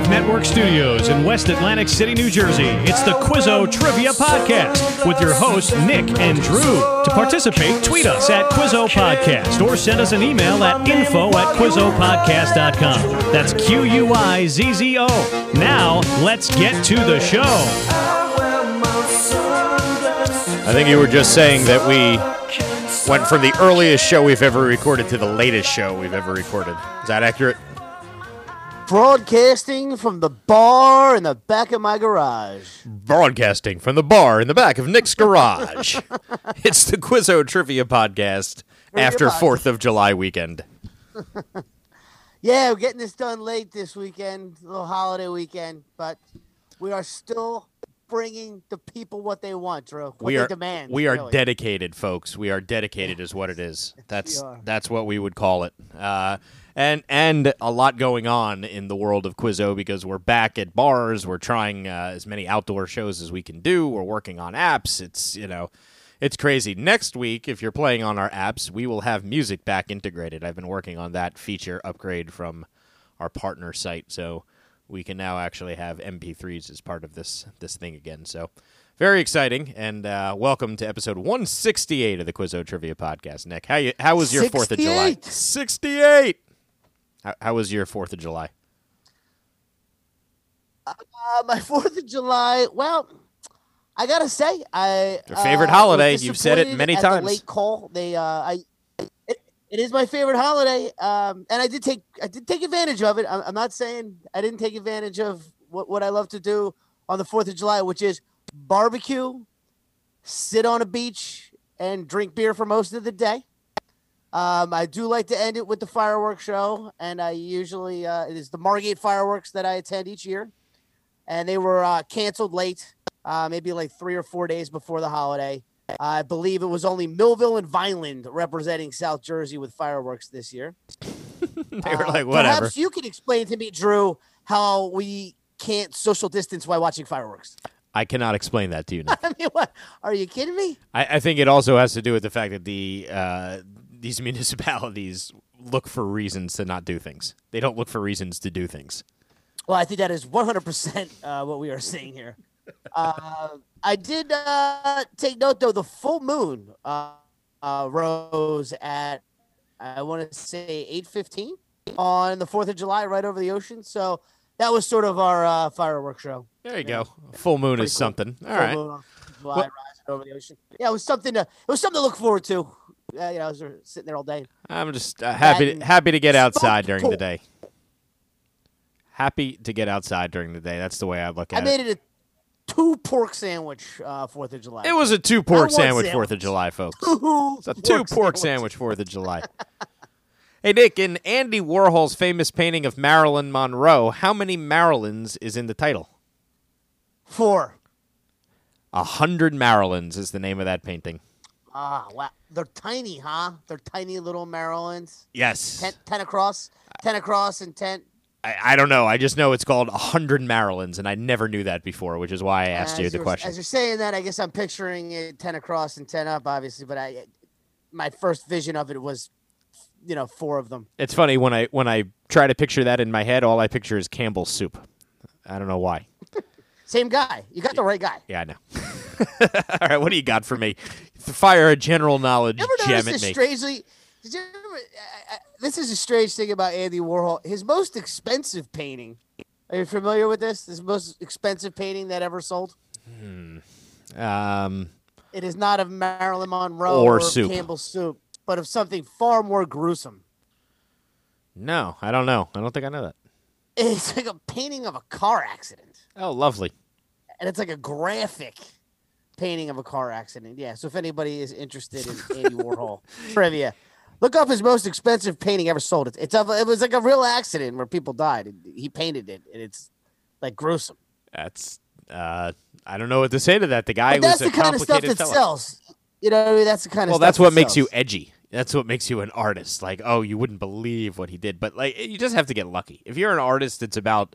Live Network studios in West Atlantic City, New Jersey, it's the Quizzo Trivia Podcast with your hosts, Nick and Drew. To participate, tweet us at Quizzo Podcast or send us an email at info at QuizzoPodcast.com. That's Q U I Z Z O. Now, let's get to the show. I think you were just saying that we went from the earliest show we've ever recorded to the latest show we've ever recorded. Is that accurate? Broadcasting from the bar in the back of my garage. Broadcasting from the bar in the back of Nick's garage. it's the Quizzo Trivia Podcast Trivia after pod- 4th of July weekend. Yeah, we're getting this done late this weekend, little holiday weekend, but we are still bringing the people what they want, Drew. What we they are demand. we are really. dedicated, folks. We are dedicated, is what it is. That's that's what we would call it. Uh, and and a lot going on in the world of Quizzo because we're back at bars. We're trying uh, as many outdoor shows as we can do. We're working on apps. It's you know. It's crazy. Next week, if you're playing on our apps, we will have music back integrated. I've been working on that feature upgrade from our partner site, so we can now actually have MP3s as part of this this thing again. So very exciting, and uh, welcome to episode 168 of the Quizzo Trivia Podcast. Nick, how you, how was your Fourth of July? 68. 68. How, how was your Fourth of July? Uh, my Fourth of July. Well, I gotta say, I Your favorite uh, holiday. You've said it many times. late call. They, uh, I, it, is my favorite holiday, um, and I did take, I did take advantage of it. I'm, I'm not saying I didn't take advantage of what, what I love to do on the Fourth of July, which is barbecue, sit on a beach, and drink beer for most of the day. Um, I do like to end it with the fireworks show, and I usually uh, it is the Margate fireworks that I attend each year, and they were uh, canceled late, uh, maybe like three or four days before the holiday. I believe it was only Millville and Vineland representing South Jersey with fireworks this year. they were Uh, like, whatever. Perhaps you can explain to me, Drew, how we can't social distance while watching fireworks. I cannot explain that to you. I mean, what? Are you kidding me? I, I think it also has to do with the fact that the uh, these municipalities look for reasons to not do things. They don't look for reasons to do things. Well, I think that is 100% uh, what we are seeing here. Uh, I did uh, take note, though, the full moon uh, uh, rose at, I want to say, 8.15 on the 4th of July right over the ocean. So that was sort of our uh, fireworks show. There you go. Full moon is cool. something. All Full right. moon on July Well- rising over the ocean. Yeah, it was something to, it was something to look forward to. Uh, you know, I was sitting there all day. I'm just uh, happy and happy to get outside during the day. Happy to get outside during the day. That's the way I look at it. I made it a two pork sandwich uh, 4th of July. it. Was a two pork sandwich sandwich. Fourth of July, folks. two It's a two pork sandwich Fourth of July. hey Nick, in Andy Warhol's famous painting of Marilyn Monroe, how many Marilyns is in the title? Four. A hundred Marilyns is the name of that painting. Ah, wow. They're tiny, huh? They're tiny little Marilyns. Yes. Ten, ten across, ten across, and ten. I, I don't know. I just know it's called a hundred Marilyns, and I never knew that before, which is why I asked As you the question. As you're saying that, I guess I'm picturing it ten across and ten up, obviously. But I, my first vision of it was, you know, four of them. It's funny when I when I try to picture that in my head, all I picture is Campbell's soup. I don't know why. Same guy. You got the right guy. Yeah, I know. all right, what do you got for me? Fire a general knowledge gem at this me. strangely? Did you I, I, uh, uh, this is a strange thing about Andy Warhol. His most expensive painting. Are you familiar with this? This most expensive painting that ever sold. Hmm. Um, It is not of Marilyn Monroe Or or, soup. Campbell's soup, but of something far more gruesome. no, I don't know. I don't think I know that. It's like a painting of a car accident, Oh, lovely. and it's like a graphic painting of a car accident. Yeah. So if anybody is interested in Andy Warhol trivia, look up his most expensive painting ever sold. It's, it's of, it was like a real accident where people died. He painted it, and it's like gruesome. That's uh, I don't know what to say to that. The guy But that's was the a kind of stuff that fella. sells. You know, what I mean? that's the kind of Well, stuff that's what that makes you edgy. That's what makes you an artist. Like, oh, you wouldn't believe what he did. But like, you just have to get lucky. If you're an artist, it's about,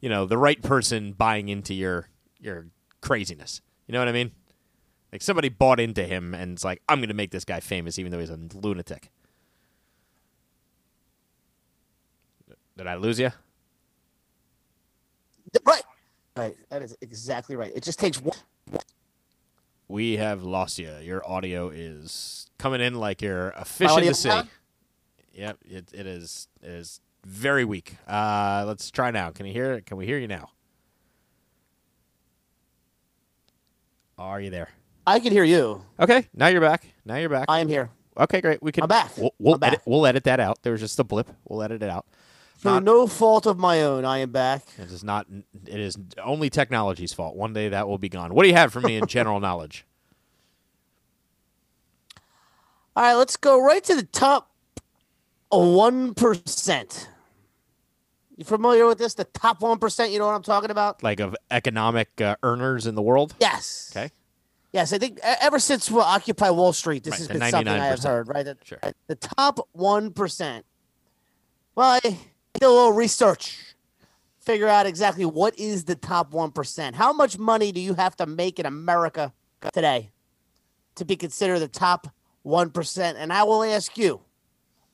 you know, the right person buying into your your craziness. You know what I mean? Like somebody bought into him and it's like, I'm going to make this guy famous, even though he's a lunatic. Did I lose you? Right. Right. That is exactly right. It just takes one. We have lost you. Your audio is coming in like you're a fish in the sea. down? Yep, it, it is. It is very weak. Uh, let's try now. Can you hear it? Can we hear you now? Are you there? I can hear you. Okay, now you're back. Now you're back. I am here. Okay, great. We can. I'm back. We'll, we'll I'm back. Edit, we'll edit that out. There was just a blip. We'll edit it out. Through Not- no fault of my own, I am back. It is not. It is only technology's fault. One day that will be gone. What do you have for me in general knowledge? All right, let's go right to the top one percent. You familiar with this? The top one percent. You know what I'm talking about? Like of economic uh, earners in the world? Yes. Okay. Yes, I think ever since well, Occupy Wall Street, this Right, has been something I have heard. Right. The, Sure. the top one percent. Well, I did a little research, figure out exactly what is the top one percent. How much money do you have to make in America today to be considered the top one percent? And I will ask you,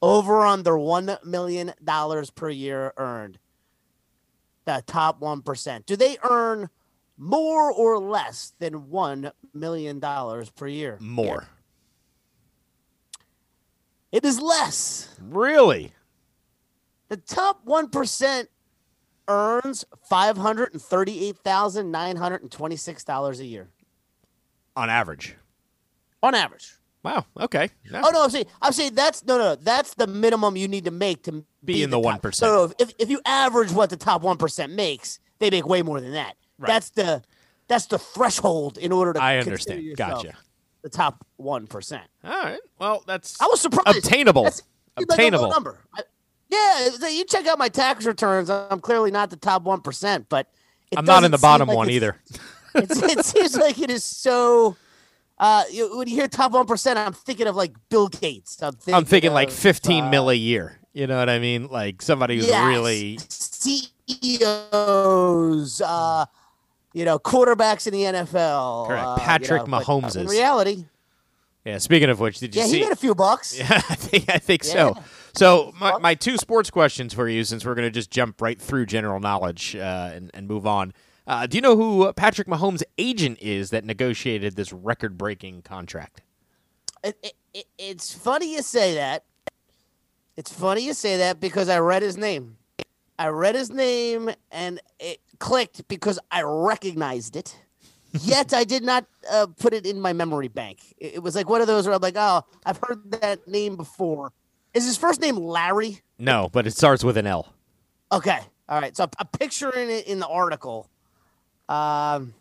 over under one million dollars per year earned. The top one percent. Do they earn more or less than one million dollars per year? More. It is less. Really? The top one percent earns five hundred and thirty-eight thousand nine hundred and twenty-six dollars a year On average. on average. Wow. Okay. Yeah. Oh no, I'm saying I'm saying that's no no no that's the minimum you need to make to Be in the top. 1%. So no, if if you average what the top one percent makes, they make way more than that. Right. That's the that's the threshold in order to I understand. Gotcha. The top one percent. All right. Well, that's I was surprised. obtainable. That's seems like Obtainable. number. I- yeah, you check out my tax returns. I'm clearly not the top one percent, but it I'm not in the bottom like one either. It seems like it is so. Uh, when you hear top one percent, I'm thinking of like Bill Gates. I'm thinking, I'm thinking like 15 uh, mil a year. You know what I mean? Like somebody who's yes, really CEOs. Uh, you know, quarterbacks in the NFL. Correct. uh, Patrick you know, Mahomes In reality, Yeah. Speaking of which, did you yeah, see? he made a few bucks. Yeah, I think I think. Yeah. So my, my two sports questions for you, since we're going to just jump right through general knowledge uh, and and move on. Uh, do you know who Patrick Mahomes' agent is that negotiated this record-breaking contract? it, it, it, it's funny you say that. It's funny you say that because I read his name. I read his name and it clicked because I recognized it. Yet I did not uh, put it in my memory bank. It, it was like one of those where I'm like, oh, I've heard that name before. Is his first name Larry? No, but it starts with an L. Okay. All right. So I'm picturing it in the article. Um,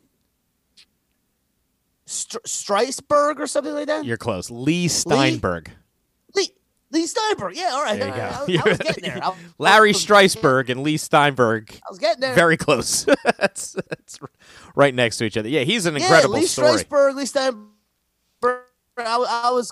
Str- Streisberg or something like that? You're close. Leigh Steinberg. Leigh, Leigh Steinberg. Yeah, all right. There you I, go. I, I was getting there. I, Larry I Streisberg and Leigh Steinberg. I was getting there. Very close. that's, that's right next to each other. Yeah, he's an yeah, incredible Leigh story. Streisberg, Leigh Steinberg. I, I was,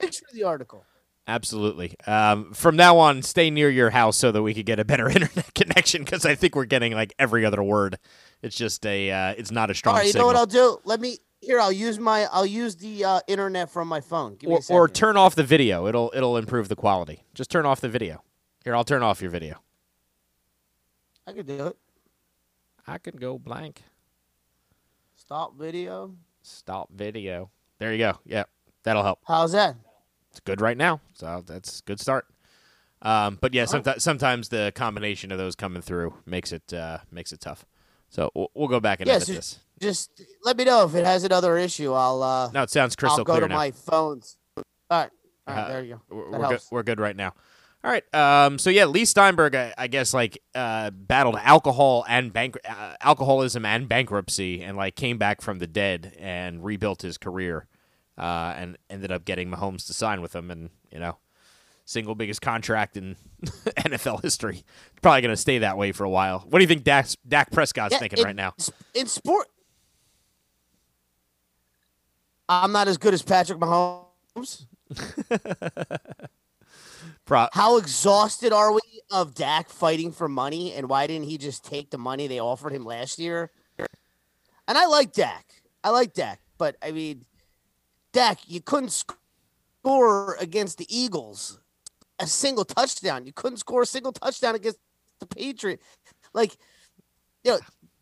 I the article. Absolutely. Um, from now on, stay near your house so that we could get a better internet connection because I think we're getting like every other word. It's just a, uh, it's not a strong All right, you signal. know what I'll do? Let me here. I'll use my. I'll use the uh, internet from my phone. Give me or, or turn off the video. It'll, it'll improve the quality. Just turn off the video. Here, I'll turn off your video. I can do it. I can go blank. Stop video. Stop video. There you go. Yeah, that'll help. How's that? It's good right now, so that's a good start. Um, but yeah, sometimes sometimes the combination of those coming through makes it uh, makes it tough. So we'll, we'll go back and Yeah, edit this. Just let me know if it has another issue. I'll. uh No, it sounds crystal I'll go clear to now. my phones. All right. All right. Uh, there you go. We're, we're good. We're good right now. All right. Um, so yeah, Leigh Steinberg, I, I guess, like uh, battled alcohol and bank uh, alcoholism and bankruptcy, and like came back from the dead and rebuilt his career, uh, and ended up getting Mahomes to sign with him, and you know, single biggest contract in NFL history. Probably going to stay that way for a while. What do you think Dak, Dak Prescott's Yeah, thinking in- right now? In sport, I'm not as good as Patrick Mahomes. Pro- How exhausted are we of Dak fighting for money, and why didn't he just take the money they offered him last year? And I like Dak. I like Dak, but I mean, Dak, you couldn't score against the Eagles a single touchdown. You couldn't score a single touchdown against the Patriot. Like, you know,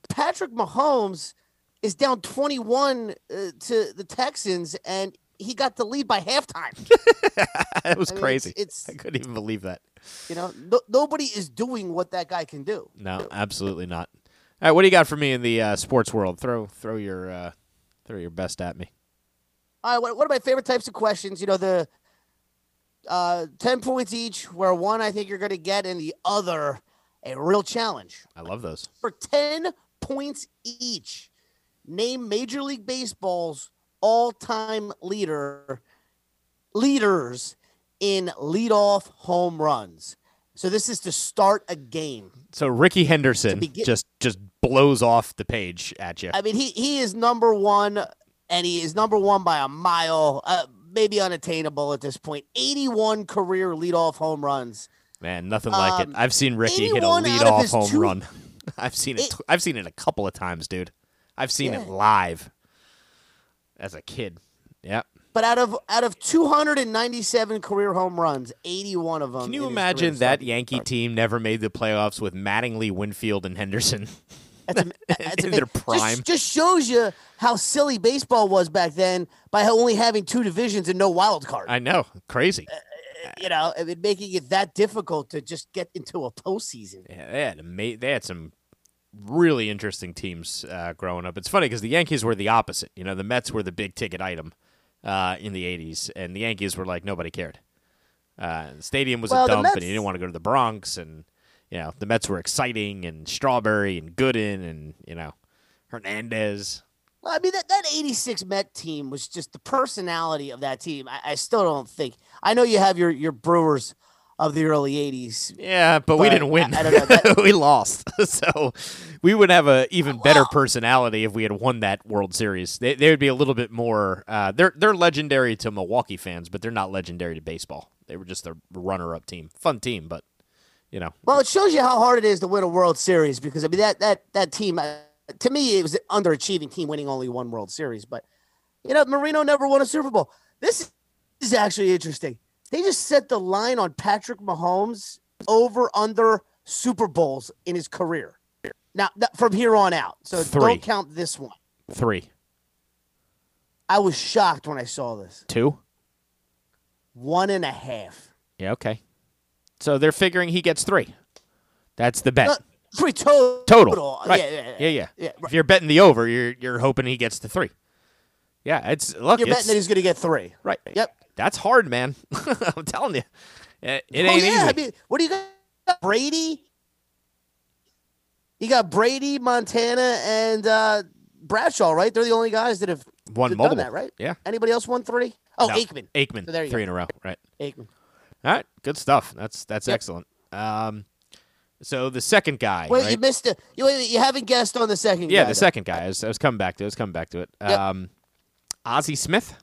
Patrick Mahomes is down 21 uh, to the Texans, and he got the lead by halftime. that was I mean, crazy. it's- I couldn't even believe that. You know, no, nobody is doing what that guy can do. No, absolutely not. All right, what do you got for me in the uh, sports world? Throw throw your uh, throw your best at me. All right, what, what are my favorite types of questions? You know, the uh, 10 points each, where one I think you're going to get, and the other a real challenge. I love those. For 10 points each, name Major League Baseball's all time leader leaders in leadoff home runs. So this is to start a game. So Rickey Henderson begin- just just blows off the page at you. I mean, he he is number one, and he is number one by a mile. Uh, maybe unattainable at this point. 81 career leadoff home runs. Man, nothing like it. Um, I've seen Rickey hit a 81 out lead of home two- run. I've seen it. It- I've seen it a couple of times, dude. I've seen it live as a kid. Yep. But out of out of 297 career home runs, 81 of them. Can you imagine that. Yankee team never made the playoffs with Mattingly, Winfield, and Henderson? That's, am- that's in amazing. their Just- prime. Just, shows you how silly baseball was back then by only having two divisions and no wild card. I know, crazy. you know, I mean, making it that difficult to just get into a postseason. Yeah, they had ama- they had some really interesting teams uh, growing up. It's funny because the Yankees were the opposite. You know, the Mets were the big ticket item uh, in the '80s, and the Yankees were like nobody cared. Uh, the stadium was Well, a dump, and Mets- you didn't want to go to the Bronx, and you know the Mets were exciting, and Strawberry and Gooden, and you know Hernandez. I mean, that, that 86 Met team was just the personality of that team. I, I still don't think. I know you have your, your Brewers of the early 80s. Yeah, but, we didn't win. I- I don't know, that- we lost. so we would have a even better personality if we had won that World Series. They, they would be a little bit more. Uh, they're they're legendary to Milwaukee fans, but they're not legendary to baseball. They were just a runner-up team, fun team, but you know, Well, it shows you how hard it is to win a World Series because, I mean, that, that, that team, to me, it was an underachieving team winning only one World Series. But, you know, Marino never won a Super Bowl. This is actually interesting. They just set the line on Patrick Mahomes over under Super Bowls in his career. Now, from here on out. So Three. don't count this one. three, I was shocked when I saw this. two. One and a half. Yeah, okay. So they're figuring he gets three. That's the bet. Three total. Total. Right. Yeah, yeah, yeah. yeah, yeah. yeah, If you're betting the over, you're you're hoping he gets the three. Yeah, it's look. You're it's, betting that he's going to get three. right. Yep. That's hard, man. I'm telling you, it, it oh, ain't yeah. easy. I mean, what do you got? Brady? You got Brady, Montana, and uh, Bradshaw, right? They're the only guys that have Won done multiple, that, right? Yeah. Anybody else won three? Oh, No, Aikman. Aikman. So there you three go. in a row. Right. Aikman. All right. Good stuff. That's that's Yep. excellent. Um, so the second guy. Wait, right? you missed it. You, you haven't guessed on the second yeah, guy, the though. second guy. I was, I was coming back to. it. I was coming back to it. Yep. Um, Ozzie Smith.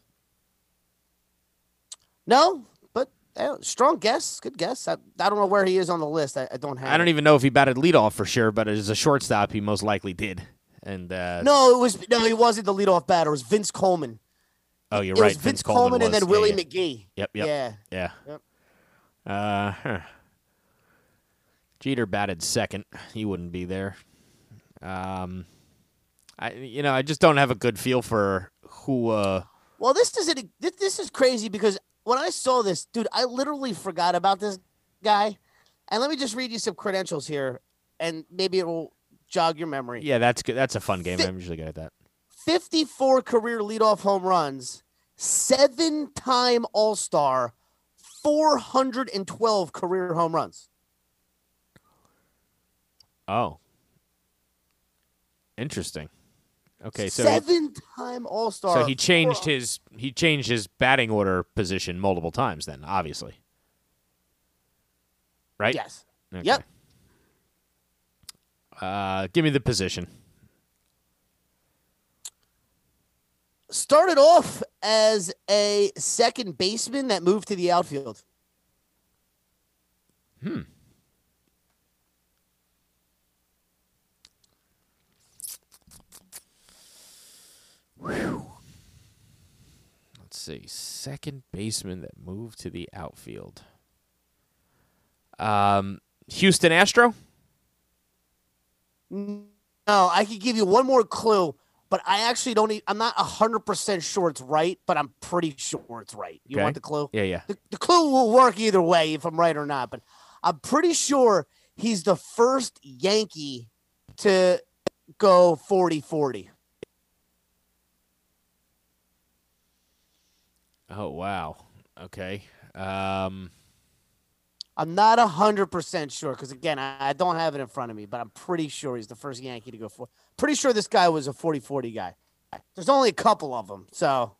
No, but uh, strong guess. Good guess. I, I don't know where he is on the list. I, I don't have I don't it. even know if he batted leadoff for sure, but as a shortstop, he most likely did. And uh, No, it was no, he wasn't the leadoff batter. It was Vince Coleman. oh, you're it right. was Vince, Coleman, and was. then Yeah, Willie yeah. McGee. Yep. Yep. Yeah. Yeah. Yep. Uh, huh. Jeter batted second. He wouldn't be there. Um, I you know I just don't have a good feel for who. Uh, Well, this is it. This, this is crazy because when I saw this, dude, I literally forgot about this guy. And let me just read you some credentials here, and maybe it will jog your memory. yeah, that's good. That's a fun game. Fi- I'm usually good at that. 54 career leadoff home runs, seven time All Star, 412 career home runs. Oh, interesting. Okay, so he, seven time All Star. so he changed his he changed his batting order position multiple times. Then obviously, right? Yes. Okay. Yep. Uh, give me the position. Started off as a second baseman that moved to the outfield. Let's see. Second baseman that moved to the outfield. Um, Houston Astro. No, I could give you one more clue, but I actually don't. I'm not hundred percent sure it's right, but I'm pretty sure it's right. You Okay. want the clue? Yeah, yeah. The, the clue will work either way if I'm right or not, but I'm pretty sure he's the first Yankee to go 40-40. Oh wow. Okay. Um, I'm not a hundred percent sure because again, I, I don't have it in front of me, but I'm pretty sure he's the first Yankee to go for. Pretty sure this guy was a 40-40 guy. There's only a couple of them, so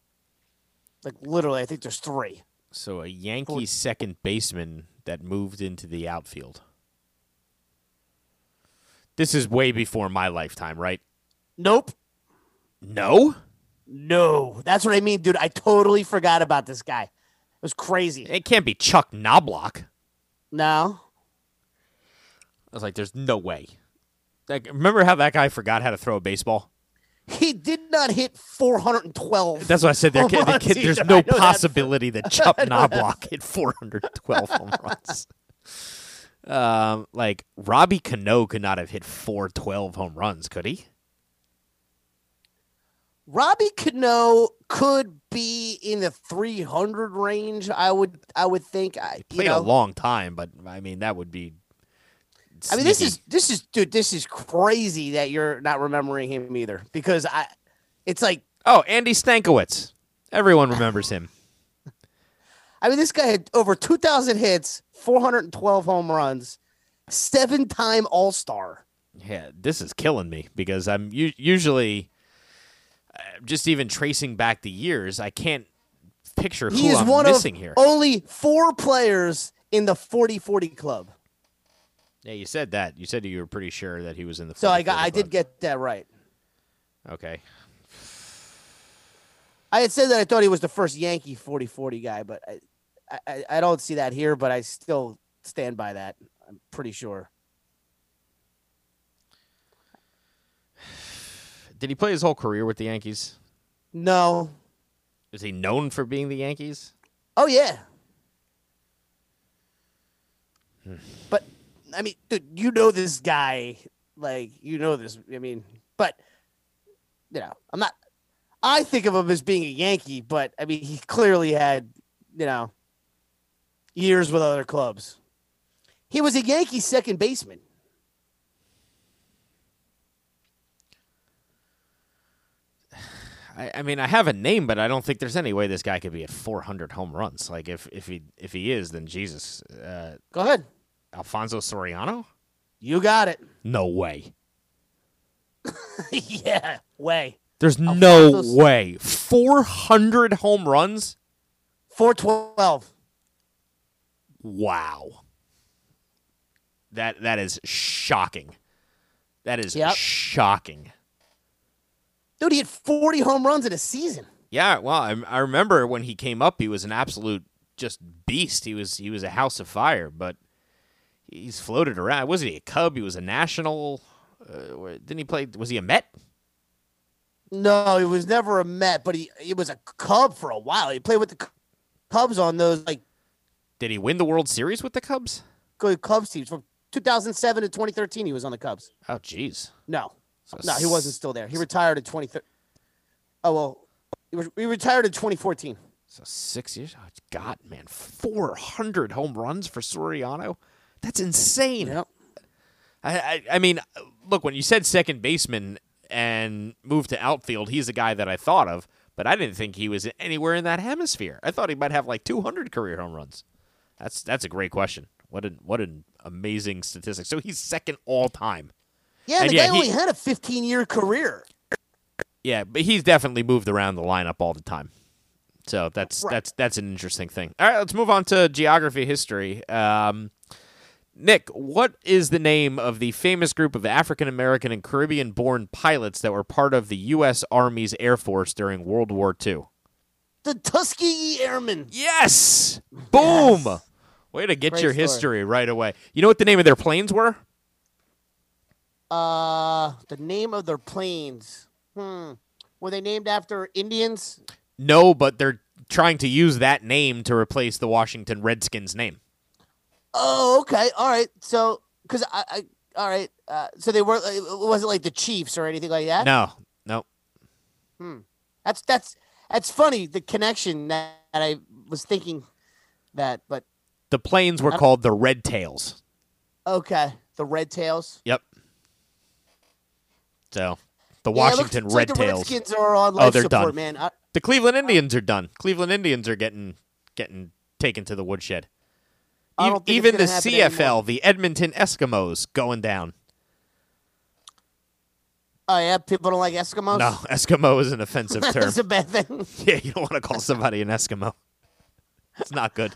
like literally, I think there's three. so a Yankee second baseman that moved into the outfield. This is way before my lifetime, right? Nope, No. No, that's what I mean, dude. I totally forgot about this guy. It was crazy. It can't be Chuck Knoblauch. No, I was like, there's no way. Like, remember how that guy forgot how to throw a baseball? he did not hit 412. That's what I said. There, can, there there's no know that. possibility that Chuck Knoblauch hit 412 home runs. Um, like Robbie Cano could not have hit 412 home runs, could he? Robbie Cano could be in the 300 range. I would, I would think. I Played know, a long time, but I mean that would be. I mean, this is this is dude. This is crazy that you're not remembering him either because I. It's like oh Andy Stankiewicz. Everyone remembers him. I mean, this guy had over 2,000 hits, 412 home runs, seven-time All Star. Yeah, this is killing me because I'm u- usually Uh, just even tracing back the years. I can't picture who He is I'm one missing of here. only four players in the 40-40 club. Yeah, you said that. You said you were pretty sure that he was in the. So I 40 got, I did get that right. Okay. I had said that I thought he was the first Yankee 40-40 guy, but I, I, I don't see that here. But I still stand by that. I'm pretty sure. Did he play his whole career with the Yankees? No. Is he known for being the Yankees? Oh yeah. Hmm. but I mean, dude, you know this guy. Like you know this. I mean, but you know, I'm not. I think of him as being a Yankee, but I mean, he clearly had you know years with other clubs. He was a Yankee second baseman. I, I mean, I have a name, but I don't think there's any way this guy could be at 400 home runs. Like, if if he if he is, then Jesus, uh, Go ahead. Alfonso Soriano? You got it. No way. yeah, way. There's no Alfonso- way. 400 home runs? Four twelve. Wow. That that is shocking. That is Yep. shocking. Dude, he had forty home runs in a season. Yeah, well, I, I remember when he came up, he was an absolute just beast. He was he was a house of fire, but he's floated around. Wasn't he a Cub? He was a National. Uh, didn't he play? Was he a Met? No, he was never a Met, but he he was a Cub for a while. He played with the Cubs on those like Did he win the World Series with the Cubs? good Cubs teams from 2007 to 2013. He was on the Cubs. Oh, jeez. No, So no, he wasn't still there. He retired in 2013. Oh well, he, was, he retired in 2014. So six years. Oh, God, man, four hundred home runs for Soriano. That's insane. Yep. I, I, I mean, look, when you said second baseman and moved to outfield, he's the guy that I thought of, but I didn't think he was anywhere in that hemisphere. I thought he might have like 200 career home runs. That's that's a great question. What an what an amazing statistic. So he's second all time. Yeah, And the yeah, guy he- only had a 15 year career. Yeah, but he's definitely moved around the lineup all the time. So that's Right. that's that's an interesting thing. All right, let's move on to geography history. Um, Nick, what is the name of the famous group of African American and Caribbean born pilots that were part of the U.S. Army's Air Force during World War II? The Tuskegee Airmen. Yes! Boom! Yes. Way to get Great your story. history right away. You know what the name of their planes were? Uh, the name of their planes. Hmm. Were they named after Indians? No, but they're trying to use that name to replace the Washington Redskins name. Oh, okay. All right. So, because I, I, all right. Uh, so they weren't. It wasn't like the Chiefs or anything like that. No, no. Hmm. That's that's that's funny. The connection that, that I was thinking that, but The planes were called the Red Tails. okay. The Red Tails. Yep. So uh, the Yeah, Washington like Red the Tails. Redskins are on Oh, they're support, done. man. I, The Cleveland Indians are done. Cleveland Indians are getting getting taken to the woodshed. I E- don't think Even the CFL, anymore. the Edmonton Eskimos, going down. oh yeah, people don't like Eskimos. No, Eskimo is an offensive term. that's a bad thing. yeah, you don't want to call somebody an Eskimo. It's not good.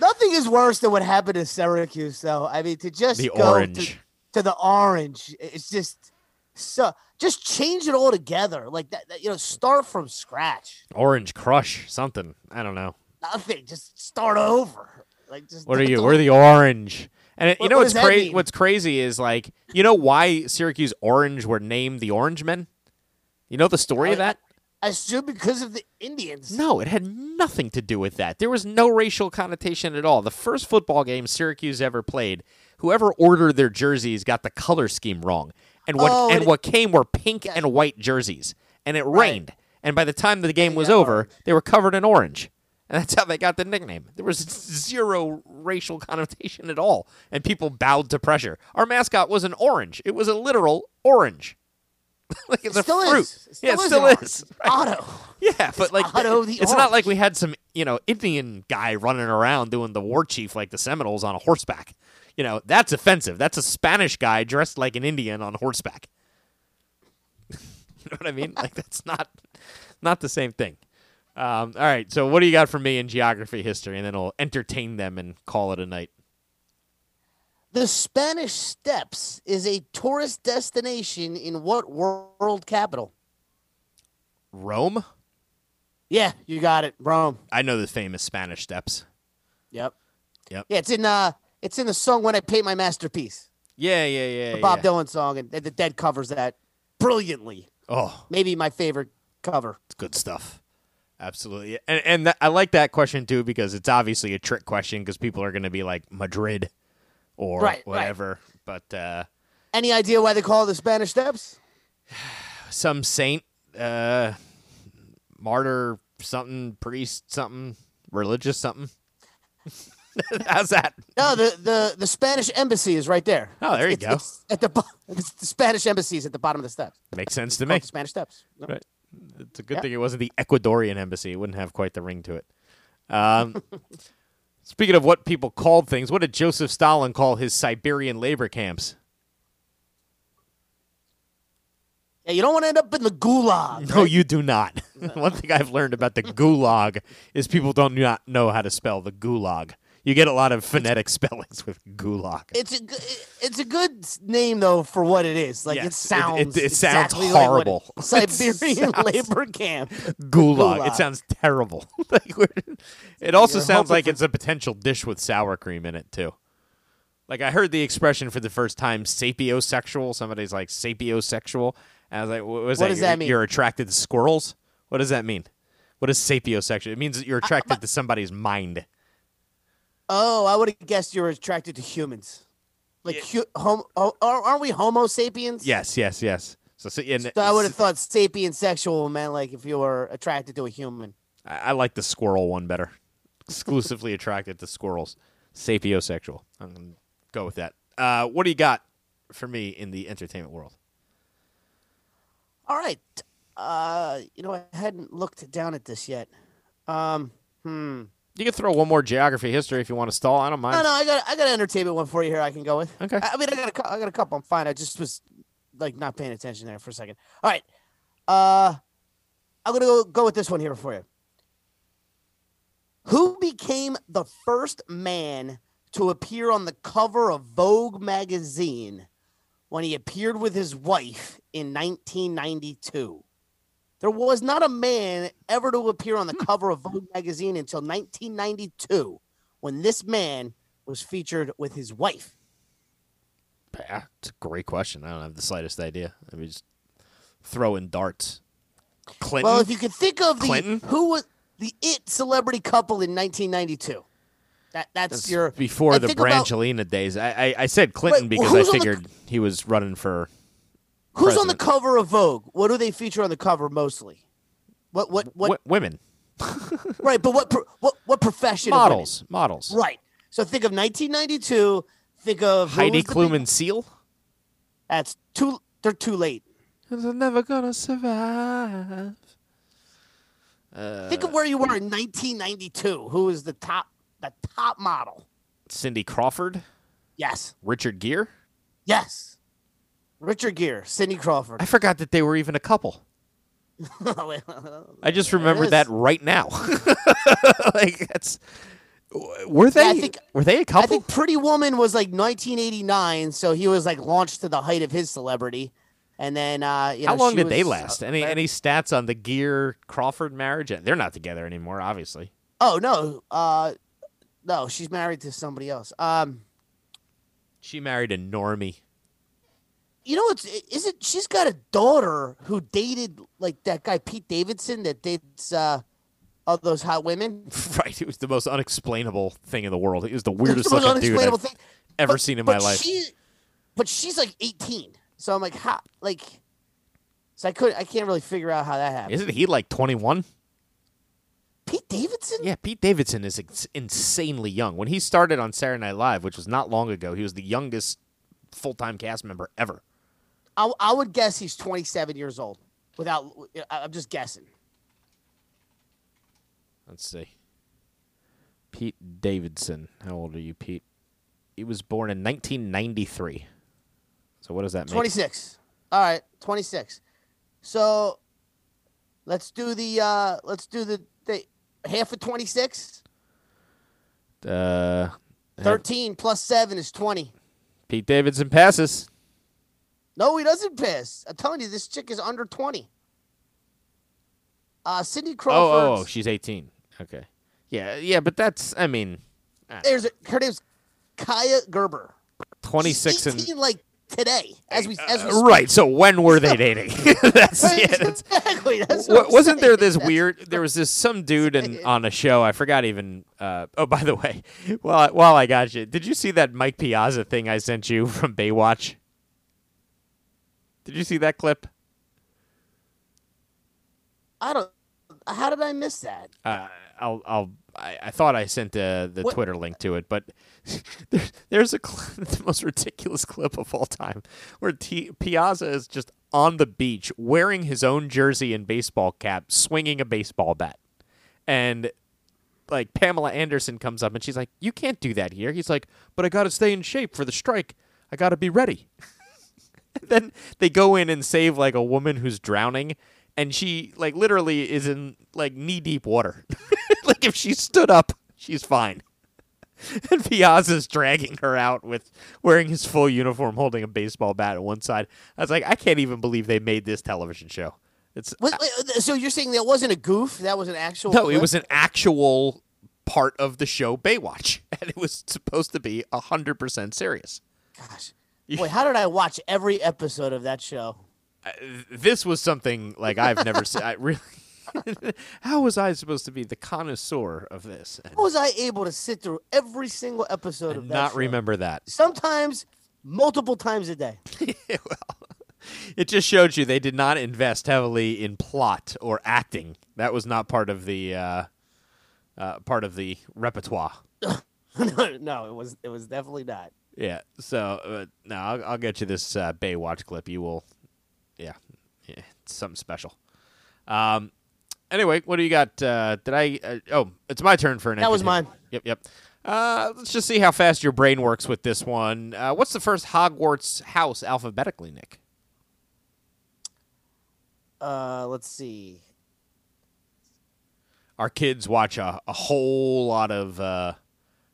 Nothing is worse than what happened to Syracuse, though. I mean, to just The go orange. To, to the orange, it's just so. Just change it all together, like that. that you know, start from scratch. Orange Crush, something. I don't know. Nothing. Just start over. Like just. What are you? We're the orange. And it, you know what what's crazy? What's crazy is like you know why Syracuse Orange were named the Orange Men. You know the story of that? I assume because of the Indians. No, it had nothing to do with that. There was no racial connotation at all. The first football game Syracuse ever played, whoever ordered their jerseys got the color scheme wrong. And what Oh, and what came were pink Yeah. and white jerseys. And it Right. rained. And by the time the game was over, orange. they were covered in orange. And that's how they got the nickname. There was zero racial connotation at all. And people bowed to pressure. Our mascot was an orange. It was a literal orange. like it's It a still fruit. is. It yeah, it still is still is. orange. Otto. Yeah, but like Otto the it's not like we had some, you know, Indian guy running around doing the war chief like the Seminoles on a horseback. You know, that's offensive. That's a Spanish guy dressed like an Indian on horseback. you know what I mean? Like that's not not the same thing. Um, all right, so what do you got for me in geography history, and then we'll entertain them and call it a night. The Spanish Steps is a tourist destination in what world capital? Rome. Yeah, you got it. Rome. I know the famous Spanish Steps. Yep. Yep. Yeah, it's in uh it's in the song When I Paint My Masterpiece. Yeah, yeah, yeah. The Bob yeah. Dylan song and the Dead covers that brilliantly. Oh, Maybe my favorite cover. It's good stuff. Absolutely. And and that, I like that question too because it's obviously a trick question because people are going to be like Madrid or Right, right. whatever. But uh, Any idea why they call it the Spanish Steps? some saint, uh, martyr, something, priest, something, religious, something. How's that? No, the, the, the Spanish embassy is right there. Oh, there you It's- go. it's at the, bo- it's the Spanish embassy is at the bottom of the steps. Makes sense to me. Spanish Steps. Right. It's a good Yeah. thing it wasn't the Ecuadorian embassy. It wouldn't have quite the ring to it. Um, speaking of what people called things, what did Joseph Stalin call his Siberian labor camps? Yeah, you don't want to end up in the gulag. No, you do not. One thing I've learned about the gulag is people don't not know how to spell the gulag. You get a lot of phonetic spellings with gulag. It's a it's a good name though for what it is. Like Yes, it- it sounds it- it sounds exactly like it- horrible. It Siberian sounds- labor camp. Gulag. It sounds terrible. Like, it also You're sounds like for- it's a potential dish with sour cream in it too. Like I heard the expression for the first time, sapiosexual. Somebody's like sapiosexual. And I was like, what was What that? does you're, that mean? You're attracted to squirrels. What does that mean? What is sapiosexual? It means that you're uh, attracted to somebody's mind. Oh, I would have guessed you were attracted to humans. Like hu- hom- oh, are- aren't we Homo sapiens? Yes, yes, yes. So, so, and, So I would have thought sapien sexual meant like if you were attracted to a human. I, I like the squirrel one better. Exclusively attracted to squirrels. Sapiosexual. I'm gonna go with that. Uh, what do you got for me in the entertainment world? All right. Uh, you know, I hadn't looked down at this yet. Um, hmm. You can throw one more geography history if you want to stall. I don't mind. No, no, I got I got an entertainment one for you here. I can go with. Okay. I, I mean, I got a I got a couple. I'm fine. I just was like not paying attention there for a second. All right. Uh, I'm gonna go go with this one here for you. Who became the first man to appear on the cover of Vogue magazine when he appeared with his wife in 1992? There was not a man ever to appear on the hmm. cover of Vogue magazine until 1992 when this man was featured with his wife. It's a great question. I don't have the slightest idea. Let me just throw in darts. Clinton. Well, if you could think of the Clinton? who was the it celebrity couple in 1992. That that's, That's your before I the think about- Brangelina days. I, I I said Clinton because I on the- figured he was running for. Who's on the cover of Vogue? What do they feature on the cover mostly? What what what? w- women, Right, but what pro- what what profession? models, models. Right. So think of 1992. Think of Heidi was the big- Klum and Seal. That's too. They're too late. They're never gonna survive. Uh, think of where you were in 1992. Who was the top the top model? Cindy Crawford, Yes. Richard Gere. Yes. Richard Gere, Cindy Crawford. I forgot that they were even a couple. I just remembered that right now. like that's were they Yeah, I think- were they a couple? I think Pretty Woman was like 1989, so he was like launched to the height of his celebrity. And then, uh, you How long did they was, last? uh, Any any stats on the Gere Crawford marriage? They're not together anymore, obviously. Oh no, uh, no, she's married to somebody else. Um, She married a normie. You know what's is it? She's got a daughter who dated like that guy Pete Davidson that dates uh, all those hot women. right, it was the most unexplainable thing in the world. It was the weirdest the most looking dude unexplainable I've thing. ever But- seen in my life. She, but she's like 18, so I'm like, how? Like, so I could I can't really figure out how that happened. Isn't he like 21? Pete Davidson? Yeah, Pete Davidson is ex- insanely young. When he started on Saturday Night Live, which was not long ago, he was the youngest full time cast member ever. I, I would guess he's 27 years old. Without, I'm just guessing. Let's see. Pete Davidson. How old are you, Pete? He was born in 1993. So what does that make? 26. All right, 26. So let's do the uh let's do the, the half of 26. Uh, 13 plus 7 is 20. Pete Davidson passes. No, he doesn't piss. I'm telling you, this chick is under 20. Uh, Cindy Oh, Crawford. oh, oh, she's 18. Okay. Yeah, yeah, but that's, I mean, There's a, her name's Kaia Gerber. 26 She's and. like today, as we as we Uh, right. So when were they dating? that's, yeah, that's, exactly. That's what wasn't there this That's- weird? There was this some dude in, on a show. I forgot even. Uh, oh, by the way, while I, while I got you, did you see that Mike Piazza thing I sent you from Baywatch? Did you see that clip? I don't. How did I miss that? Uh, I'll I'll. I, I thought I sent uh, the What- Twitter link to it, but there, there's a the most ridiculous clip of all time where T- Piazza is just on the beach wearing his own jersey and baseball cap, swinging a baseball bat, and like Pamela Anderson comes up and she's like, "You can't do that here." He's like, "But I got to stay in shape for the strike. I got to be ready." then they go in and save like a woman who's drowning, and she like literally is in like knee deep water. like if she stood up, she's fine. And Piazza's dragging her out with wearing his full uniform, holding a baseball bat at one side. I was like, I can't even believe they made this television show. It's Wait, wait, so you're saying that wasn't a goof? That was an actual. no, it was an actual part of the show Baywatch, and it was supposed to be hundred percent serious. Gosh, boy, how did I watch every episode of that show? Uh, this was something like I've never seen. I really, how was I supposed to be the connoisseur of this and, How was I able to sit through every single episode of that? not show? remember that? Sometimes, multiple times a day. well, it just showed you they did not invest heavily in plot or acting. That was not part of the uh, uh, part of the repertoire. no, no, it was. It was definitely not. Yeah. So uh, no, I'll, I'll get you this uh, Baywatch clip. You will. Yeah. Yeah. It's something special. Um. Anyway, what do you got? Uh, did I? Uh, oh, it's my turn for an. That was mine. Yep. Yep. Uh, let's just see how fast your brain works with this one. Uh, what's the first Hogwarts house alphabetically, Nick? Uh, let's see. Our kids watch a, a whole lot of uh,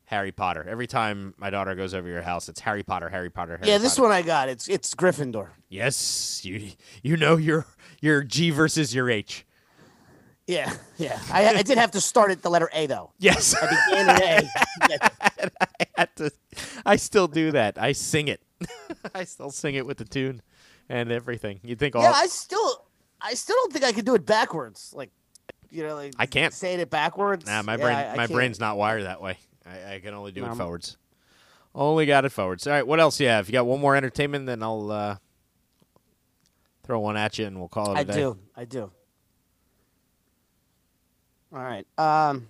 Harry Potter. Every time my daughter goes over your house, it's Harry Potter, Harry Potter, Harry yeah, this Potter. one I got. It's it's Gryffindor. Yes, you you know your your G versus your H. Yeah, yeah. I, I did have to start at the letter A though. Yes. I began at A. I had to. I still do that. I sing it. I still sing it with the tune and everything. You think all? yeah, I still, I still don't think I could do it backwards. Like, you know, like I can't. say it backwards. nah, my Yeah, brain. I- I my can't. brain's not wired that way. I, I can only do Um, it forwards. Only got it forwards. All right, what else you have? You got one more entertainment, then I'll uh, throw one at you, and we'll call it a day. I do. I do. All right. Um,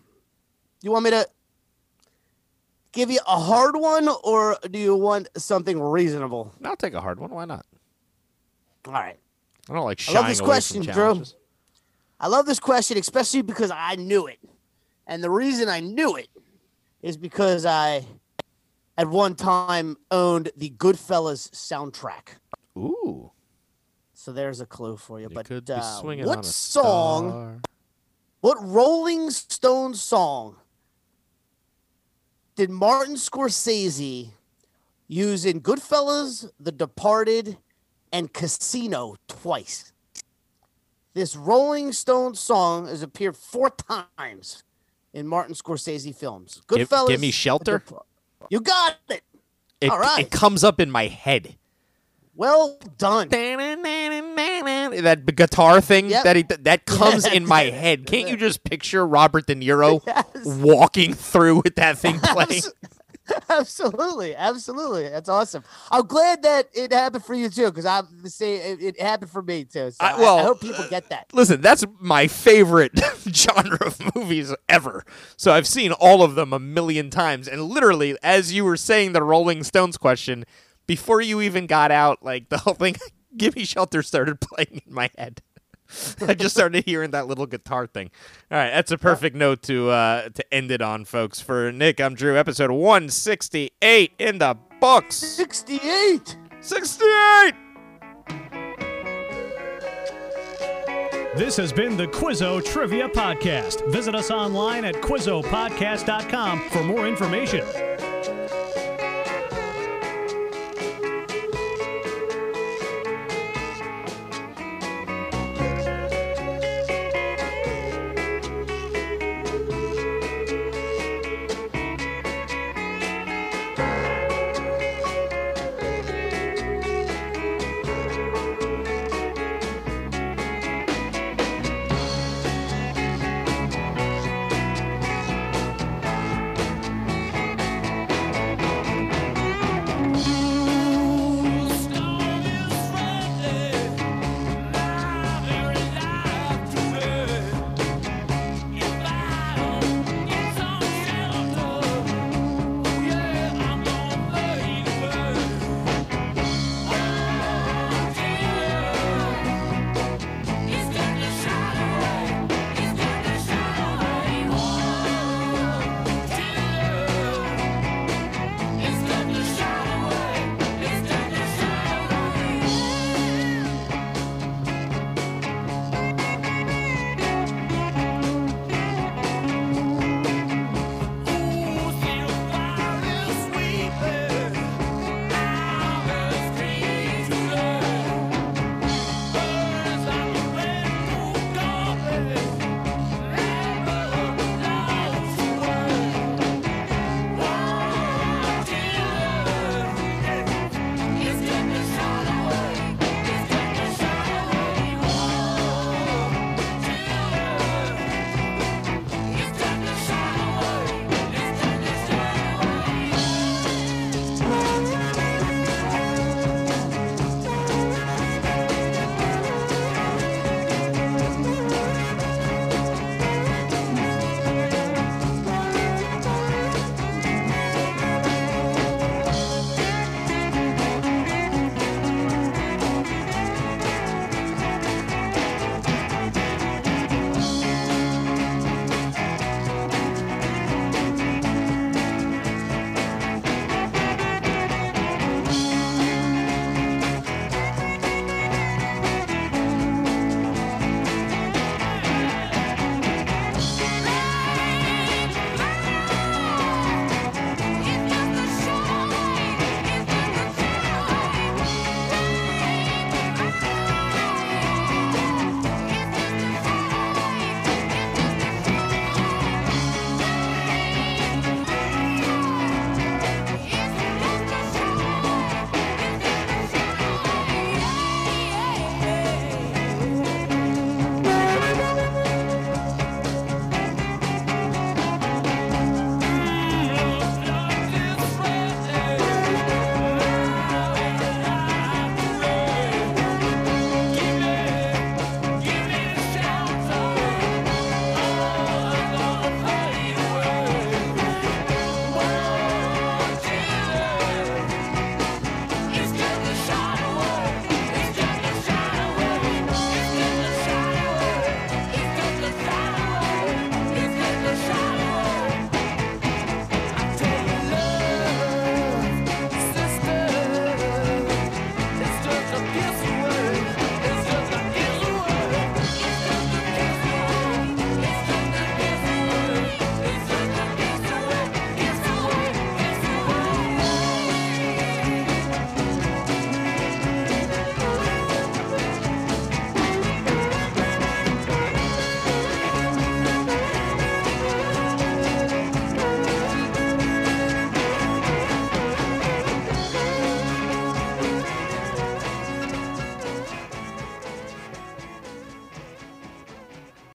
you want me to give you a hard one, or do you want something reasonable? I'll take a hard one. Why not? All right. I don't like I love this question, Drew. I love this question, especially because I knew it. And the reason I knew it is because I, at one time, owned the Goodfellas soundtrack. Ooh, So there's a clue for you. you but could uh, swinging what on a song, star. what Rolling Stone song did Martin Scorsese use in Goodfellas, The Departed, and Casino twice? This Rolling Stone song has appeared four times in Martin Scorsese films. Give- Goodfellas. Gimme Shelter? You got it. It, All right. it comes up in my head. Well done. That guitar thing Yep. that he, that comes in my head. Can't you just picture Robert De Niro Yes. walking through with that thing playing? absolutely, absolutely. That's awesome. I'm glad that it happened for you too, because I'm the same. It, it happened for me too. So I- I, well, I hope people get that. Uh, listen, that's my favorite genre of movies ever. So I've seen all of them a million times. And literally, as you were saying the Rolling Stones question, before you even got out, like the whole thing, Gimme Shelter started playing in my head. I just started hearing that little guitar thing. All right, that's a perfect note to uh, to end it on, folks. For Nick, I'm Drew. Episode 168 in the books. 68. 68. This has been the Quizzo Trivia Podcast. Visit us online at QuizzoPodcast.com for more information.